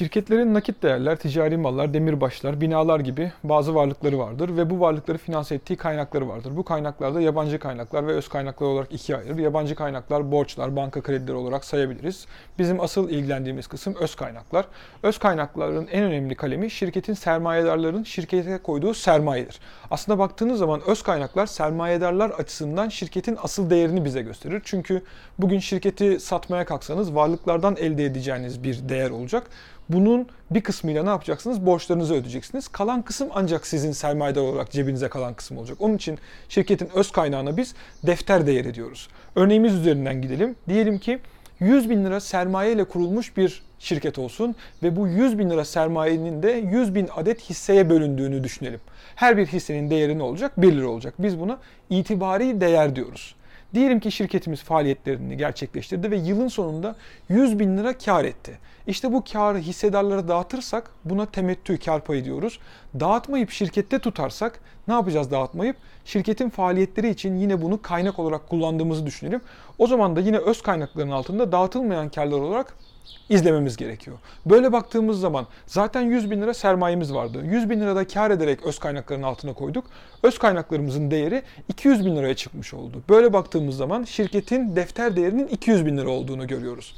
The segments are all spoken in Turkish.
Şirketlerin nakit değerler, ticari mallar, demirbaşlar, binalar gibi bazı varlıkları vardır ve bu varlıkları finanse ettiği kaynakları vardır. Bu kaynaklarda yabancı kaynaklar ve öz kaynaklar olarak ikiye ayırır. Yabancı kaynaklar borçlar, banka kredileri olarak sayabiliriz. Bizim asıl ilgilendiğimiz kısım öz kaynaklar. Öz kaynakların en önemli kalemi şirketin sermayedarların şirkete koyduğu sermayedir. Aslında baktığınız zaman öz kaynaklar sermayedarlar açısından şirketin asıl değerini bize gösterir. Çünkü bugün şirketi satmaya kalksanız varlıklardan elde edeceğiniz bir değer olacak. Bunun bir kısmıyla ne yapacaksınız? Borçlarınızı ödeyeceksiniz. Kalan kısım ancak sizin sermayedar olarak cebinize kalan kısım olacak. Onun için şirketin öz kaynağına biz defter değeri diyoruz. Örneğimiz üzerinden gidelim. Diyelim ki 100 bin lira sermaye ile kurulmuş bir şirket olsun ve bu 100 bin lira sermayenin de 100 bin adet hisseye bölündüğünü düşünelim. Her bir hissenin değeri ne olacak? 1 lira olacak. Biz buna itibari değer diyoruz. Diyelim ki şirketimiz faaliyetlerini gerçekleştirdi ve yılın sonunda 100 bin lira kar etti. İşte bu karı hissedarlara dağıtırsak buna temettü kar payı diyoruz. Dağıtmayıp şirkette tutarsak ne yapacağız dağıtmayıp? Şirketin faaliyetleri için yine bunu kaynak olarak kullandığımızı düşünelim. O zaman da yine öz kaynakların altında dağıtılmayan karlar olarak izlememiz gerekiyor. Böyle baktığımız zaman zaten 100 bin lira sermayemiz vardı. 100 bin lirada kar ederek öz kaynakların altına koyduk. Öz kaynaklarımızın değeri 200 bin liraya çıkmış oldu. Böyle baktığımız zaman şirketin defter değerinin 200 bin lira olduğunu görüyoruz.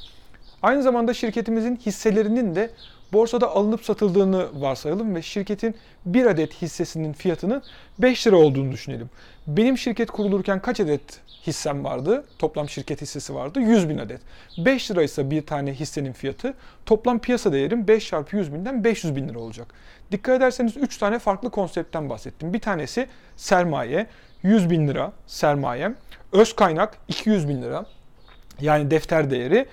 Aynı zamanda şirketimizin hisselerinin de borsada alınıp satıldığını varsayalım ve şirketin bir adet hissesinin fiyatının 5 lira olduğunu düşünelim. Benim şirket kurulurken kaç adet hissem vardı? Toplam şirket hissesi vardı. 100 bin adet. 5 liraysa bir tane hissenin fiyatı. Toplam piyasa değerim 5 çarpı 100 binden 500 bin lira olacak. Dikkat ederseniz 3 tane farklı konseptten bahsettim. Bir tanesi sermaye, 100 bin lira sermayem. Öz kaynak 200 bin lira. Yani defter değeri.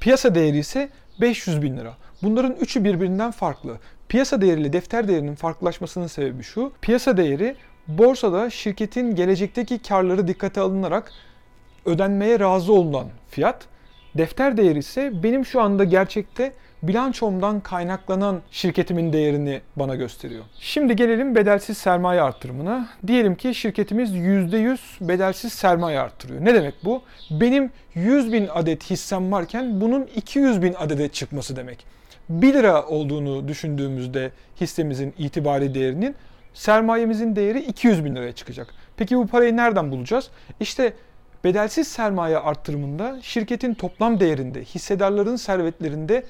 Piyasa değeri ise 500 bin lira. Bunların üçü birbirinden farklı. Piyasa değeriyle defter değerinin farklılaşmasının sebebi şu. Piyasa değeri borsada şirketin gelecekteki karları dikkate alınarak ödenmeye razı olunan fiyat. Defter değeri ise benim şu anda gerçekte bilançomdan kaynaklanan şirketimin değerini bana gösteriyor. Şimdi gelelim bedelsiz sermaye arttırımına. Diyelim ki şirketimiz %100 bedelsiz sermaye arttırıyor. Ne demek bu? Benim 100 bin adet hissem varken bunun 200 bin adede çıkması demek. 1 lira olduğunu düşündüğümüzde hissemizin itibari değerinin sermayemizin değeri 200 bin liraya çıkacak. Peki bu parayı nereden bulacağız? İşte bedelsiz sermaye arttırımında şirketin toplam değerinde, hissedarların servetlerinde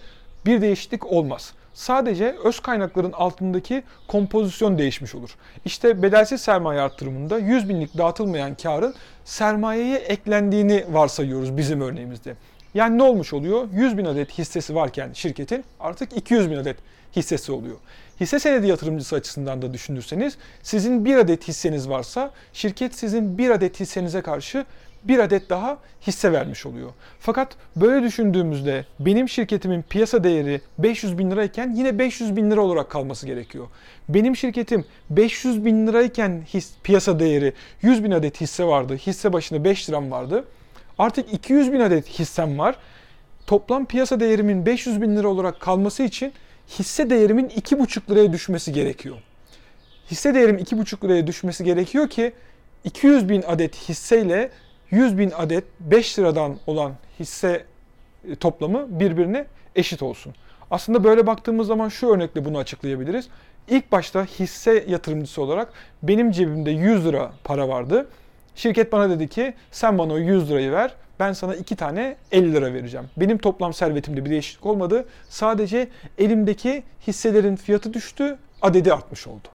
bir değişiklik olmaz. Sadece öz kaynakların altındaki kompozisyon değişmiş olur. İşte bedelsiz sermaye arttırımında 100 binlik dağıtılmayan karın sermayeye eklendiğini varsayıyoruz bizim örneğimizde. Yani ne olmuş oluyor? 100 bin adet hissesi varken şirketin artık 200 bin adet hissesi oluyor. Hisse senedi yatırımcısı açısından da düşünürseniz sizin bir adet hisseniz varsa şirket sizin bir adet hissenize karşı bir adet daha hisse vermiş oluyor. Fakat böyle düşündüğümüzde benim şirketimin piyasa değeri 500 bin lirayken yine 500 bin lira olarak kalması gerekiyor. Benim şirketim 500 bin lirayken his, piyasa değeri 100 bin adet hisse vardı. Hisse başına 5 liram vardı. Artık 200 bin adet hissem var. Toplam piyasa değerimin 500 bin lira olarak kalması için hisse değerimin 2,5 liraya düşmesi gerekiyor. Hisse değerim 2,5 liraya düşmesi gerekiyor ki 200 bin adet hisseyle 100 bin adet 5 liradan olan hisse e, toplamı birbirine eşit olsun. Aslında böyle baktığımız zaman şu örnekle bunu açıklayabiliriz. İlk başta hisse yatırımcısı olarak benim cebimde 100 lira para vardı. Şirket bana dedi ki sen bana o 100 lirayı ver ben sana iki tane 50 lira vereceğim. Benim toplam servetimde bir değişiklik olmadı. Sadece elimdeki hisselerin fiyatı düştü, adedi artmış oldu.